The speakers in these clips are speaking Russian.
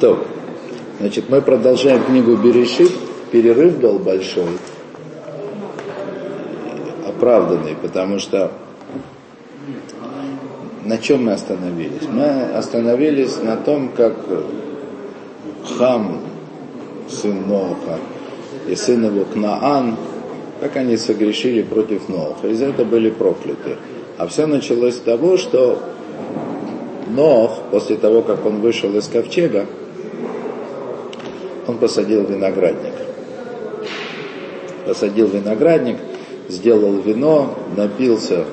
То, значит, мы продолжаем книгу Берешит. Перерыв был большой, оправданный, потому что на чем мы остановились? Мы остановились на том, как Хам, сын Ноха, и сын его Кнаан, как они согрешили против Ноха. Из-за этого были прокляты. А все началось с того, что Нох, после того, как он вышел из ковчега, он посадил виноградник. Посадил виноградник, сделал вино, напился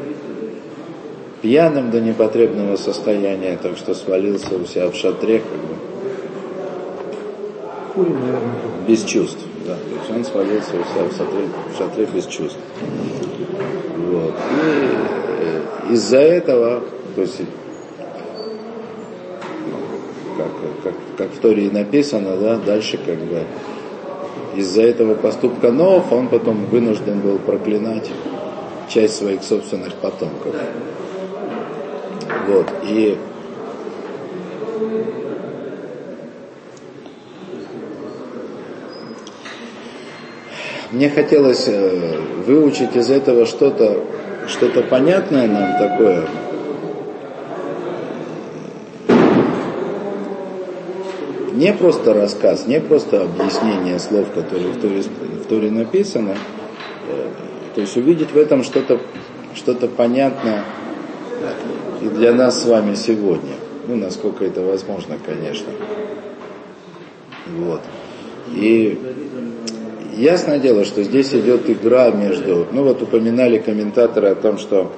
пьяным до непотребного состояния, так что свалился у себя в шатре, как бы, без чувств. Да, то есть он свалился у себя в шатре, в шатре без чувств. Вот. И э, из-за этого, то есть, как, как, в Тории написано, да, дальше как бы из-за этого поступка Нов он потом вынужден был проклинать часть своих собственных потомков. Вот. И мне хотелось э, выучить из этого что-то что-то понятное нам такое. Не просто рассказ, не просто объяснение слов, которые в Торе, в Торе написано. Э, то есть увидеть в этом что-то что понятное и для нас с вами сегодня. Ну, насколько это возможно, конечно. Вот. И ясное дело, что здесь идет игра между... Ну, вот упоминали комментаторы о том, что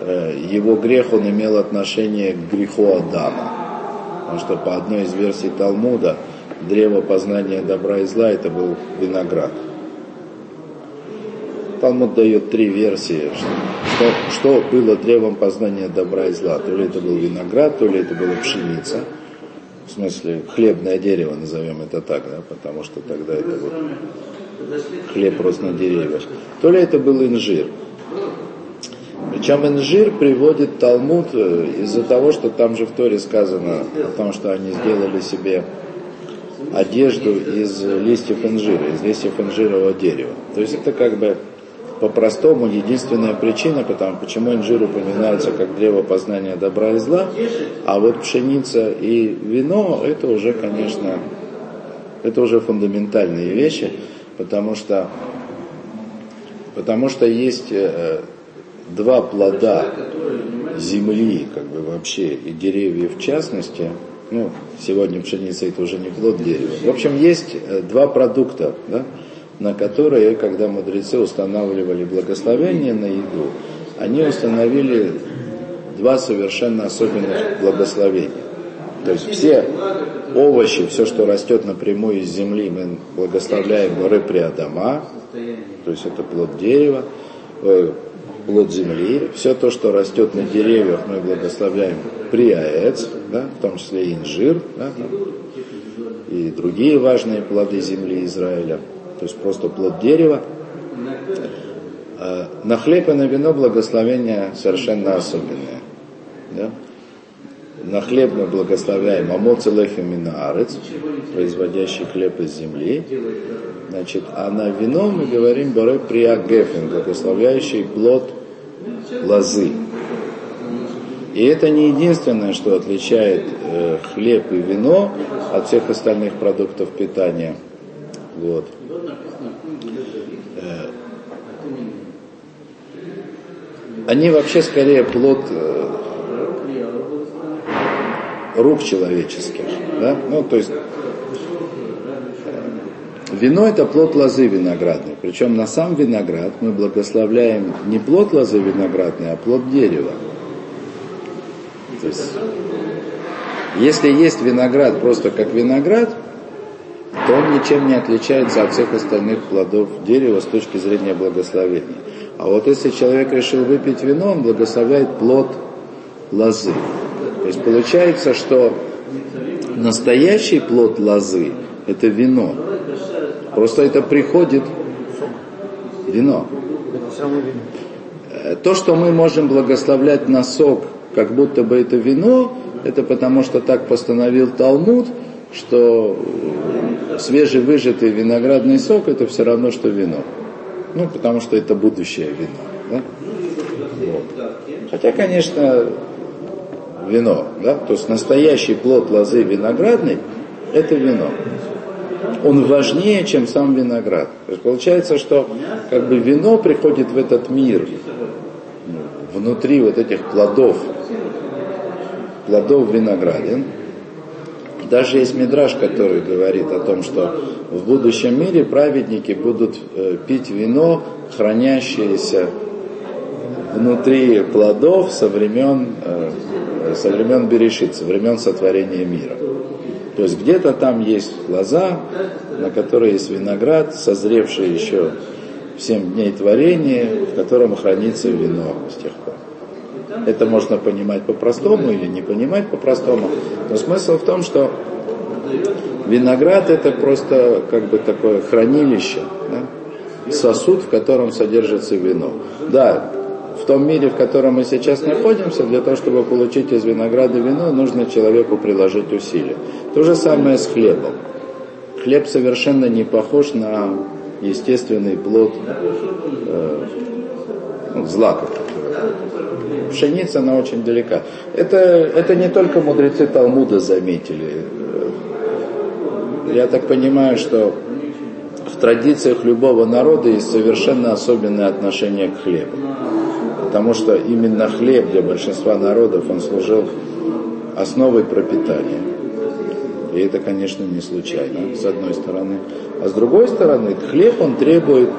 э, его грех, он имел отношение к греху Адама. Потому что по одной из версий Талмуда древо познания добра и зла это был виноград. Талмуд дает три версии, что, что было древом познания добра и зла. То ли это был виноград, то ли это была пшеница. В смысле, хлебное дерево, назовем это так, да, потому что тогда это был хлеб рос на деревьях. То ли это был инжир. Причем инжир приводит Талмуд э, из-за того, что там же в Торе сказано о том, что они сделали себе одежду из листьев инжира, из листьев инжирового дерева. То есть это как бы по-простому единственная причина, потому, почему инжир упоминается как древо познания добра и зла, а вот пшеница и вино, это уже, конечно, это уже фундаментальные вещи, потому что, потому что есть э, два плода земли, как бы вообще, и деревьев в частности, ну, сегодня пшеница это уже не плод дерева. В общем, есть э, два продукта, да, на которые, когда мудрецы устанавливали благословение на еду, они установили два совершенно особенных благословения. То есть все овощи, все, что растет напрямую из земли, мы благословляем горы Приадама, то есть это плод дерева, э, плод земли. Все то, что растет на деревьях, мы благословляем Приаэц, да, в том числе инжир, да, и другие важные плоды земли Израиля то есть просто плод дерева. А, на хлеб и на вино благословение совершенно особенное. Да? На хлеб мы благословляем амоцелефи минаарец, производящий хлеб из земли. Значит, а на вино мы говорим боре приагефин, благословляющий плод лозы. И это не единственное, что отличает э, хлеб и вино от всех остальных продуктов питания. Вот. Э, они вообще скорее плод э, рук человеческих. Да? Ну, то есть вино это плод лозы виноградной. Причем на сам виноград мы благословляем не плод лозы виноградной, а плод дерева. То есть, если есть виноград просто как виноград, то он ничем не отличается от всех остальных плодов дерева с точки зрения благословения. А вот если человек решил выпить вино, он благословляет плод лозы. То есть получается, что настоящий плод лозы – это вино. Просто это приходит вино. То, что мы можем благословлять на сок, как будто бы это вино, это потому что так постановил Талмуд – что свежевыжатый виноградный сок это все равно, что вино. Ну, потому что это будущее вино. Да? Вот. Хотя, конечно, вино, да, то есть настоящий плод лозы виноградной – это вино. Он важнее, чем сам виноград. То есть получается, что как бы вино приходит в этот мир внутри вот этих плодов, плодов виноградин. Даже есть мидраж, который говорит о том, что в будущем мире праведники будут э, пить вино, хранящееся внутри плодов со времен, э, со времен Берешит, со времен сотворения мира. То есть где-то там есть лоза, на которой есть виноград, созревший еще в 7 дней творения, в котором хранится вино с тех пор. Это можно понимать по-простому или не понимать по-простому. Но смысл в том, что виноград это просто как бы такое хранилище, да? сосуд, в котором содержится вино. Да, в том мире, в котором мы сейчас находимся, для того, чтобы получить из винограда вино, нужно человеку приложить усилия. То же самое с хлебом. Хлеб совершенно не похож на естественный плод э, ну, злаков. Пшеница, она очень далека. Это, это не только мудрецы Талмуда заметили. Я так понимаю, что в традициях любого народа есть совершенно особенное отношение к хлебу. Потому что именно хлеб для большинства народов, он служил основой пропитания. И это, конечно, не случайно, с одной стороны. А с другой стороны, хлеб, он требует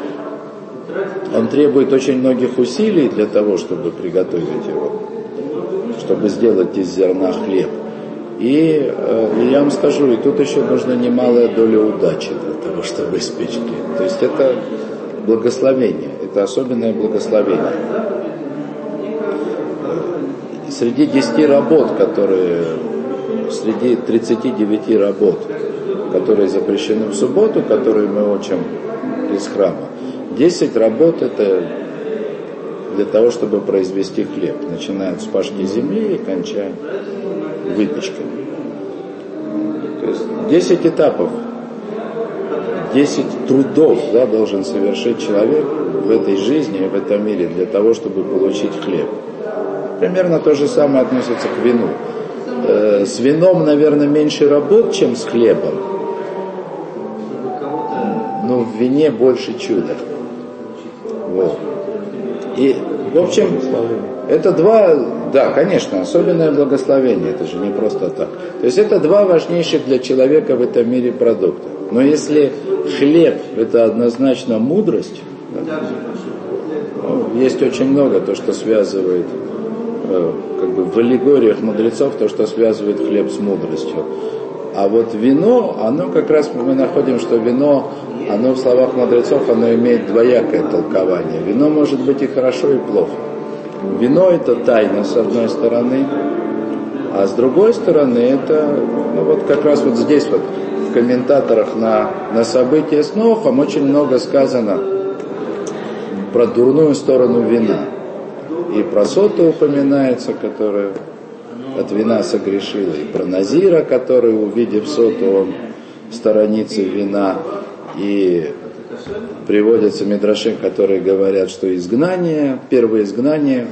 он требует очень многих усилий для того, чтобы приготовить его, чтобы сделать из зерна хлеб. И, э, и я вам скажу, и тут еще нужна немалая доля удачи для того, чтобы испечь хлеб. То есть это благословение, это особенное благословение. Среди 10 работ, которые, среди 39 работ, которые запрещены в субботу, которые мы учим из храма, 10 работ это для того, чтобы произвести хлеб, начиная с пашки земли и кончая выпечкой. То есть 10 этапов, 10 трудов да, должен совершить человек в этой жизни, в этом мире, для того, чтобы получить хлеб. Примерно то же самое относится к вину. Э, с вином, наверное, меньше работ, чем с хлебом. Но в вине больше чуда. Вот. И, в общем, это два, да, конечно, особенное благословение, это же не просто так. То есть это два важнейших для человека в этом мире продукта. Но если хлеб это однозначно мудрость, ну, есть очень много то, что связывает как бы в аллегориях мудрецов, то, что связывает хлеб с мудростью. А вот вино, оно как раз мы находим, что вино оно в словах мудрецов, оно имеет двоякое толкование. Вино может быть и хорошо, и плохо. Вино это тайна, с одной стороны, а с другой стороны это, ну вот как раз вот здесь вот в комментаторах на, на события с Нохом очень много сказано про дурную сторону вина. И про Соту упоминается, которая от вина согрешила, и про Назира, который, увидев Соту, он сторонится вина. И приводятся мидраши, которые говорят, что изгнание, первое изгнание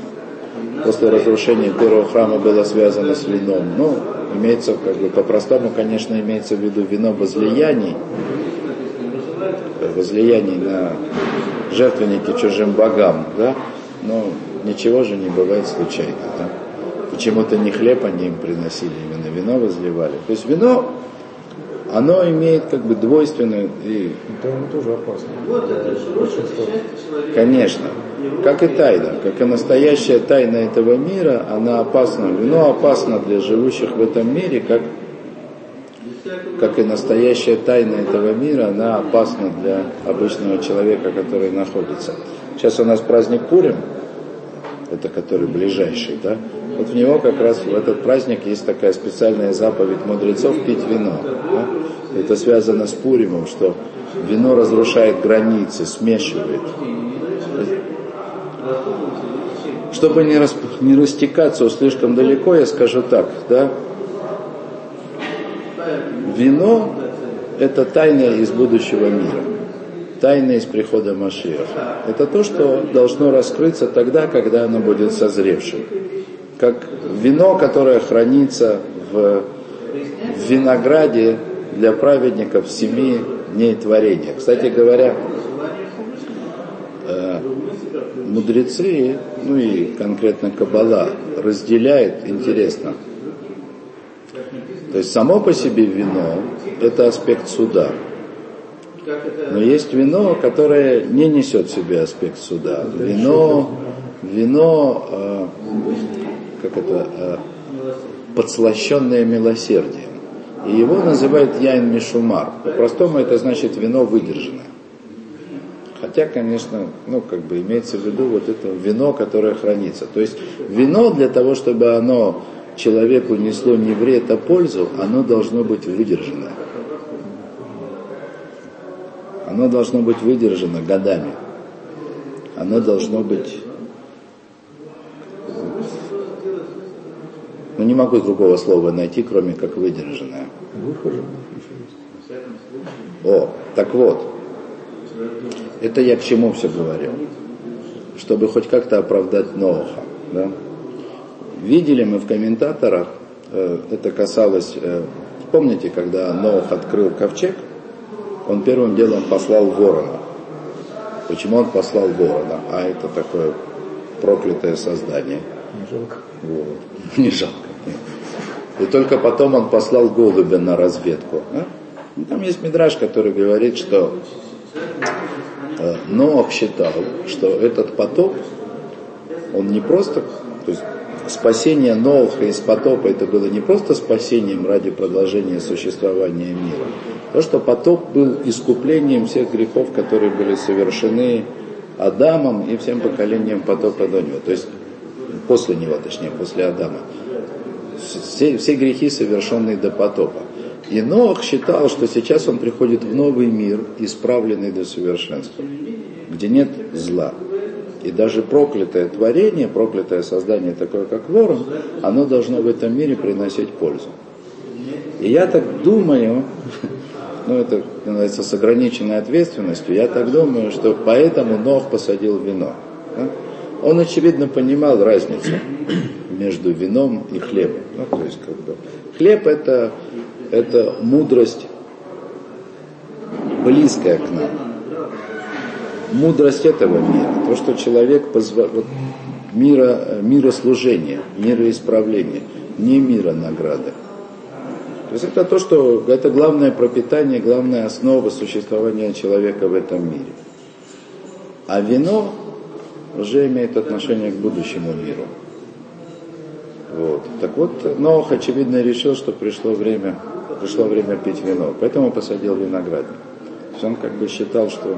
после разрушения первого храма было связано с вином. Ну, имеется, как бы, по-простому, конечно, имеется в виду вино возлияний, возлияний на жертвенники чужим богам, да, но ничего же не бывает случайно, да. Почему-то не хлеб они им приносили, именно вино возливали. То есть вино оно имеет как бы двойственную... И... Это оно тоже опасно. Конечно. Как и тайна, как и настоящая тайна этого мира, она опасна. Вино опасно для живущих в этом мире, как, как и настоящая тайна этого мира, она опасна для обычного человека, который находится. Сейчас у нас праздник Пурим, это который ближайший, да, вот в него как раз в этот праздник есть такая специальная заповедь мудрецов пить вино. Да? Это связано с Пуримом, что вино разрушает границы, смешивает. Чтобы не, рас, не растекаться слишком далеко, я скажу так, да, Вино – это тайна из будущего мира, тайна из прихода Машиаха. Это то, что должно раскрыться тогда, когда оно будет созревшим. Как вино, которое хранится в, винограде для праведников семи дней творения. Кстати говоря, э, мудрецы, ну и конкретно Каббала, разделяет, интересно, то есть само по себе вино – это аспект суда. Но есть вино, которое не несет в себе аспект суда. Вино, вино э, как это, э, подслащенное милосердием. И его называют яин мишумар. По-простому это значит вино выдержанное. Хотя, конечно, ну, как бы имеется в виду вот это вино, которое хранится. То есть вино для того, чтобы оно человеку несло не вред, а пользу, оно должно быть выдержано. Оно должно быть выдержано годами. Оно должно быть... Ну, не могу другого слова найти, кроме как выдержанное. О, так вот. Это я к чему все говорю? Чтобы хоть как-то оправдать Ноха. Да? Видели мы в комментаторах, э, это касалось, э, помните, когда Ноах открыл ковчег, он первым делом послал ворона. Почему он послал ворона? А это такое проклятое создание. Не жалко. Вот. Не жалко. Нет. И только потом он послал голубя на разведку. А? Там есть мидраж, который говорит, что э, Ноах считал, что этот потоп, он не просто, то есть спасение Ноуха из потопа это было не просто спасением ради продолжения существования мира. То, что потоп был искуплением всех грехов, которые были совершены Адамом и всем поколением потопа до него. То есть после него, точнее, после Адама. Все, все грехи, совершенные до потопа. И Ноах считал, что сейчас он приходит в новый мир, исправленный до совершенства, где нет зла. И даже проклятое творение, проклятое создание такое, как ворон, оно должно в этом мире приносить пользу. И я так думаю, ну это называется с ограниченной ответственностью, я так думаю, что поэтому Нох посадил вино. Да? Он, очевидно, понимал разницу между вином и хлебом. Ну, то есть, как бы, хлеб это, это мудрость близкая к нам мудрость этого мира, то, что человек позва... вот, мира, мирослужения, мироисправления, не мира награды. То есть это то, что это главное пропитание, главная основа существования человека в этом мире. А вино уже имеет отношение к будущему миру. Вот. Так вот, Нох, очевидно, решил, что пришло время, пришло время пить вино, поэтому посадил виноградник. То есть он как бы считал, что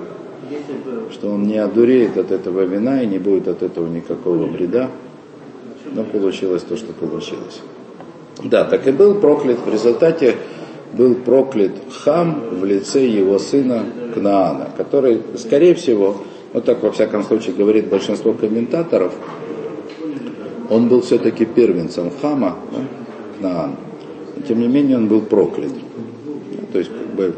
что он не одуреет от этого вина и не будет от этого никакого вреда. Но получилось то, что получилось. Да, так и был проклят, в результате был проклят Хам в лице его сына Кнаана, который, скорее всего, вот так во всяком случае говорит большинство комментаторов, он был все-таки первенцем Хама, да, Кнаан. Тем не менее он был проклят. То есть как бы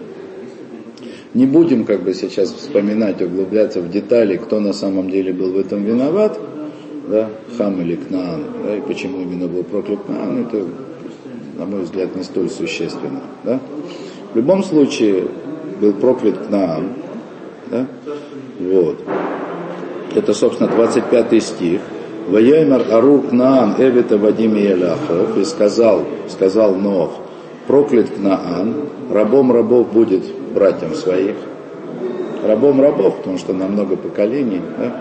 не будем как бы сейчас вспоминать, углубляться в детали, кто на самом деле был в этом виноват, да, Хам или Кнаан, да, и почему именно был проклят Кнаан, это, на мой взгляд, не столь существенно. Да. В любом случае был проклят Кнаан, да, вот. Это, собственно, 25 стих. Ваяймар Арук Наан Эвита Вадими Яляхов и сказал, сказал Нох, проклят Кнаан, рабом рабов будет братьям своих, рабом рабов, потому что на много поколений. Да?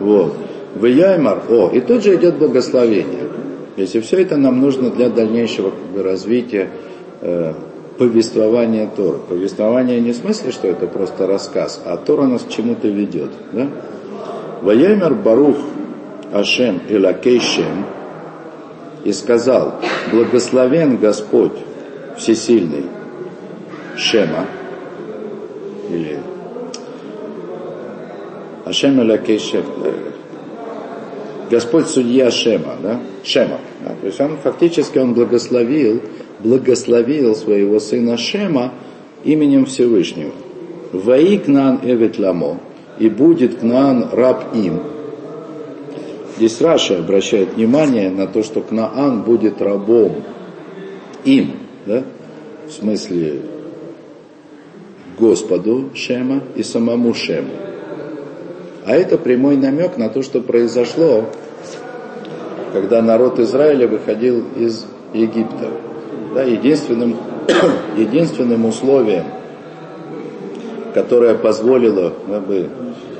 Вот. В Яймар, о, и тут же идет благословение. Если все это нам нужно для дальнейшего как бы, развития э, повествования Тора. Повествование не в смысле, что это просто рассказ, а Тора нас к чему-то ведет. Да? Барух Ашем Илакейшем и сказал, благословен Господь Всесильный Шема, или Ашем Элакей Шем, Господь судья Шема, да? Шема. Да? То есть он фактически он благословил благословил своего сына Шема именем Всевышнего. Ваи Кнан Эвет Ламо, и будет Кнаан раб им. Здесь Раша обращает внимание на то, что Кнаан будет рабом им, да? в смысле Господу Шема и самому Шему. А это прямой намек на то, что произошло, когда народ Израиля выходил из Египта. Да, единственным, единственным условием, которое позволило как бы,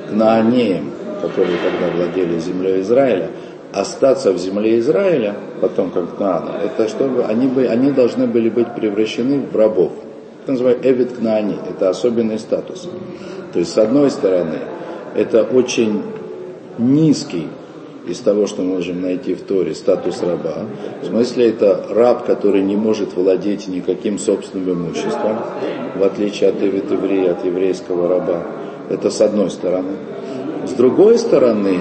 кнаанеям, которые тогда владели землей Израиля, остаться в земле Израиля, потом как Кнаана, это чтобы они, бы, они должны были быть превращены в рабов. Это называется Эвид Кнаани, это особенный статус. То есть, с одной стороны, это очень низкий из того, что мы можем найти в Торе, статус раба. В смысле, это раб, который не может владеть никаким собственным имуществом, в отличие от еврея, от еврейского раба. Это с одной стороны. С другой стороны,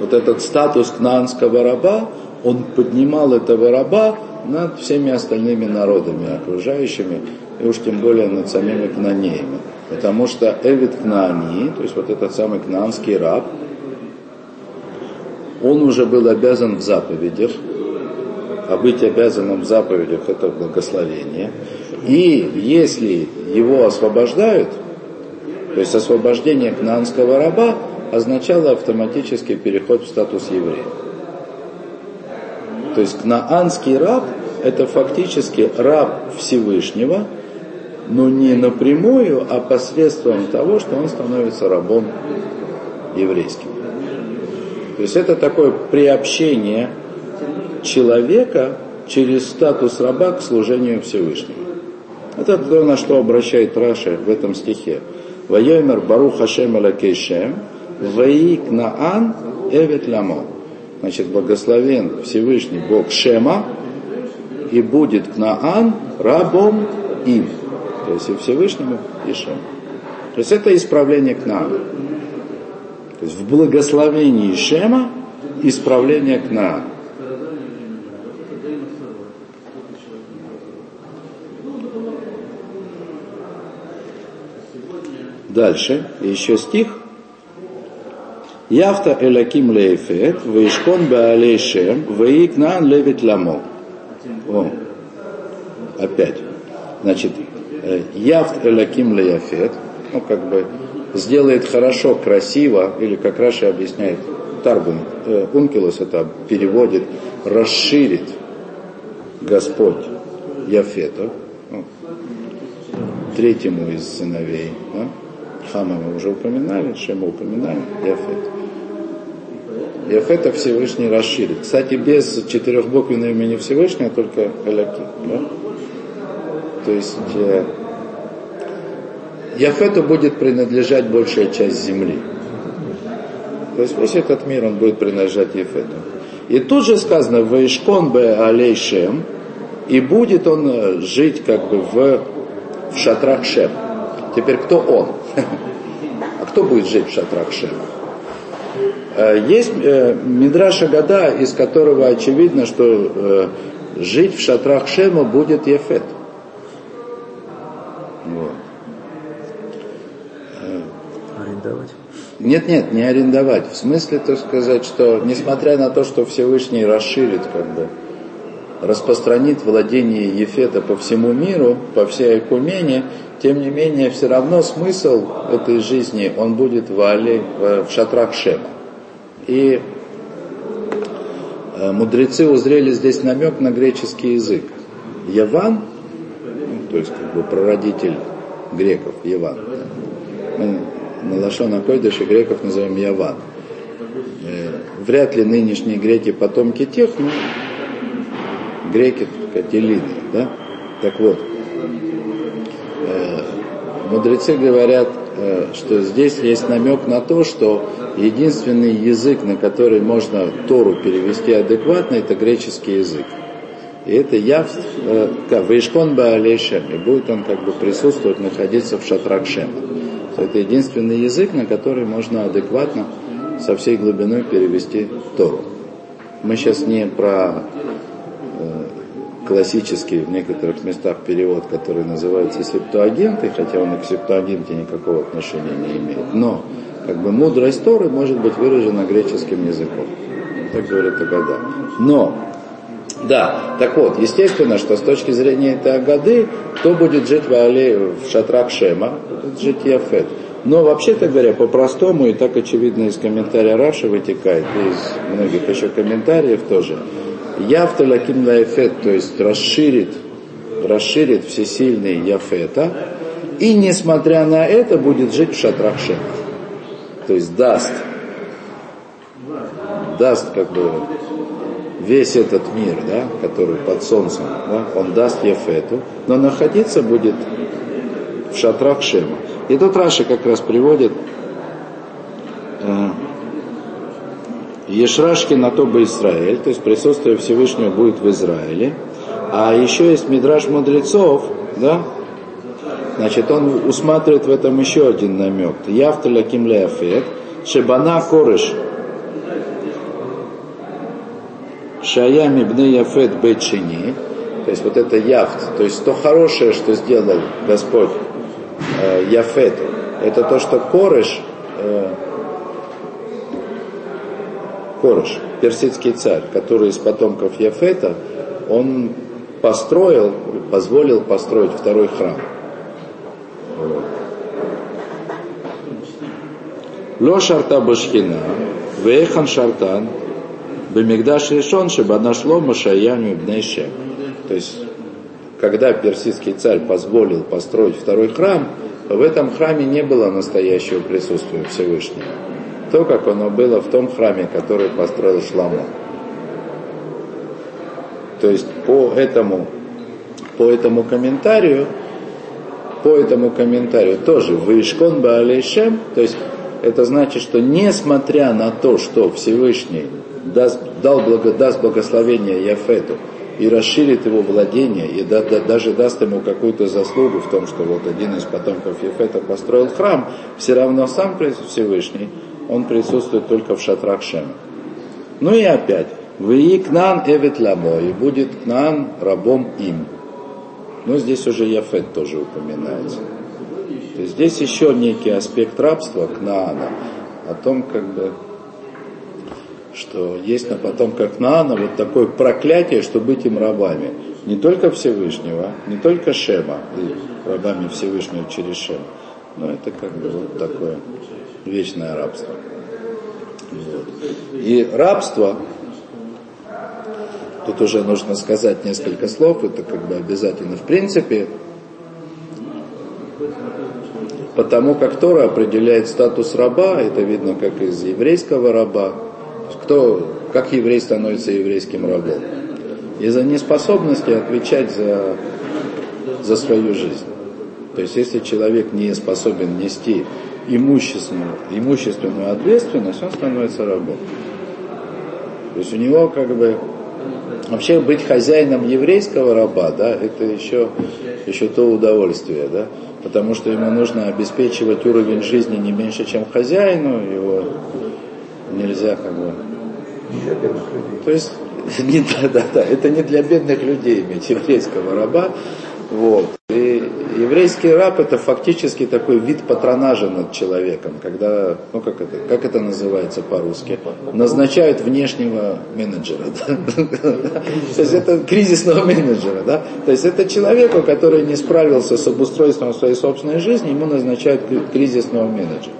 вот этот статус кнаанского раба, он поднимал этого раба над всеми остальными народами окружающими, и уж тем более над самими кнанеями. Потому что Эвид Кнаани, то есть вот этот самый кнаанский раб, он уже был обязан в заповедях, а быть обязанным в заповедях это благословение. И если его освобождают, то есть освобождение кнаанского раба означало автоматический переход в статус еврея. То есть кнаанский раб это фактически раб Всевышнего, но не напрямую, а посредством того, что он становится рабом еврейским. То есть это такое приобщение человека через статус раба к служению Всевышнему. Это то, на что обращает Раша в этом стихе. Вайомер Барух Хашем Алакейшем, Ваик Наан Эвет Ламо. Значит, благословен Всевышний Бог Шема, и будет Кнаан рабом им. То есть и Всевышнему, и Шему. То есть это исправление Кнаана. То есть в благословении Шема исправление Кнаана. Дальше, еще стих. Яфта элаким лейфет, вейшкон баалей шем, вейкнан левит ламо. О, опять. Значит, Яфт элаким леяфет, ну как бы сделает хорошо, красиво, или как Раша объясняет, Таргум, э, Ункилус это переводит, расширит Господь Яфета, ну, третьему из сыновей. Да? Хама мы уже упоминали, Шема упоминали, Яфет. Яфета Всевышний расширит. Кстати, без четырехбуквенного имени Всевышнего, только Эляки. Да? То есть э, Яфету будет принадлежать большая часть земли. То есть весь этот мир, он будет принадлежать Ефету. И тут же сказано, Ваишкон бе алейшем, и будет он э, жить как бы в, в шатрах Шем. Теперь кто он? А кто будет жить в шатрах Шем? Э, есть э, Мидраша Гада, из которого очевидно, что жить в шатрах Шема будет Ефет. Нет, нет, не арендовать. В смысле, так сказать, что несмотря на то, что Всевышний расширит, как бы, распространит владение Ефета по всему миру, по всей Экумене, тем не менее, все равно смысл этой жизни, он будет в, Али, в шатрах Шема. И э, мудрецы узрели здесь намек на греческий язык. Яван, ну, то есть как бы прародитель греков, Яван, на Лашона Койдыша греков называем Яван. Э, вряд ли нынешние греки потомки тех, но греки, так сказать, да? Так вот, э, мудрецы говорят, э, что здесь есть намек на то, что единственный язык, на который можно Тору перевести адекватно, это греческий язык. И это яв, как Вейшкон Баалейшем, и будет он как бы присутствовать, находиться в шатрах Шема. Это единственный язык, на который можно адекватно со всей глубиной перевести Тору. Мы сейчас не про э, классический в некоторых местах перевод, который называется септуагенты, хотя он и к септуагенте никакого отношения не имеет. Но как бы мудрость Торы может быть выражена греческим языком. Так говорит Агада. Но да, так вот, естественно, что с точки зрения этой Агады, кто будет жить в, Али, в шатрах Шема, будет жить Яфет. Но вообще-то говоря, по-простому, и так очевидно из комментария Раши вытекает, и из многих еще комментариев тоже, Яфта лаким лаэфет, то есть расширит, расширит всесильный Яфета, и несмотря на это будет жить в шатрах Шема. То есть даст, даст как бы весь этот мир, да, который под солнцем, да, он даст Яфету, но находиться будет в шатрах Шема. И тут Раша как раз приводит э, Ешрашки на то бы Израиль, то есть присутствие Всевышнего будет в Израиле. А еще есть Мидраж мудрецов, да, значит, он усматривает в этом еще один намек. Явталя кимлеафет, шебана корыш, шаями бне яфет бетчини, то есть вот это яфт, то есть то хорошее, что сделал Господь э, Яфету, это то, что Корыш, э, Корыш, персидский царь, который из потомков Яфета, он построил, позволил построить второй храм. Ло шарта вехан шартан, бемигдаш решен, чтобы нашло машаяню бнейше. То есть когда персидский царь позволил построить второй храм, в этом храме не было настоящего присутствия Всевышнего. То, как оно было в том храме, который построил Шламо. То есть по этому, по этому комментарию, по этому комментарию тоже Вышкон Баалейшем, то есть это значит, что несмотря на то, что Всевышний даст, дал благо, даст благословение Яфету, и расширит его владение, и да, да, даже даст ему какую-то заслугу в том, что вот один из потомков Ефета построил храм, все равно сам Всевышний, он присутствует только в шатрах Шема. Ну и опять, «Вы Кнан эвет ламо», и будет Кнан рабом им. Но здесь уже Яфет тоже упоминается. То есть здесь еще некий аспект рабства Кнаана, о том, как бы, что есть на потомках Наана вот такое проклятие, что быть им рабами. Не только Всевышнего, не только Шема, и рабами Всевышнего через Шема, но это как бы вот такое вечное рабство. Вот. И рабство, тут уже нужно сказать несколько слов, это как бы обязательно в принципе, потому как Тора определяет статус раба, это видно как из еврейского раба, кто, как еврей становится еврейским рабом? Из-за неспособности отвечать за, за свою жизнь. То есть если человек не способен нести имущественную, имущественную ответственность, он становится рабом. То есть у него как бы вообще быть хозяином еврейского раба, да, это еще, еще то удовольствие, да, потому что ему нужно обеспечивать уровень жизни не меньше, чем хозяину, его нельзя как бы то есть, не, да, да, да, это не для бедных людей иметь еврейского раба. Вот. И еврейский раб это фактически такой вид патронажа над человеком, когда, ну как это, как это называется по-русски, назначают внешнего менеджера. То есть это кризисного менеджера. Да? То есть это человеку, который не справился с обустройством своей собственной жизни, ему назначают кризисного менеджера.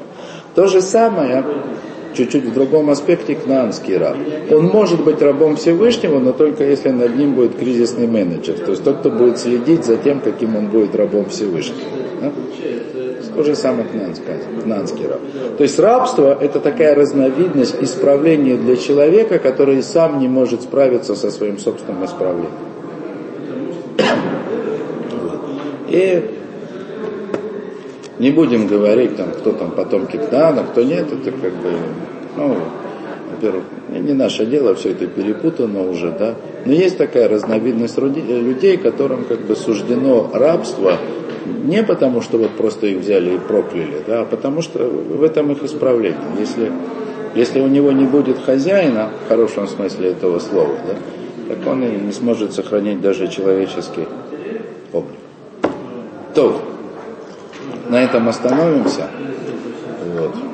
То же самое чуть-чуть в другом аспекте кнаанский раб. Он может быть рабом Всевышнего, но только если над ним будет кризисный менеджер, то есть тот, кто будет следить за тем, каким он будет рабом Всевышнего. Да? То же самое кнанский раб. То есть рабство это такая разновидность исправления для человека, который сам не может справиться со своим собственным исправлением. И не будем говорить, там, кто там потомки Кнаана, кто нет, это как бы, ну, во-первых, не наше дело, все это перепутано уже, да. Но есть такая разновидность людей, которым как бы суждено рабство не потому, что вот просто их взяли и прокляли, да, а потому что в этом их исправление. Если, если у него не будет хозяина, в хорошем смысле этого слова, да, так он и не сможет сохранить даже человеческий облик. То, на этом остановимся. Вот.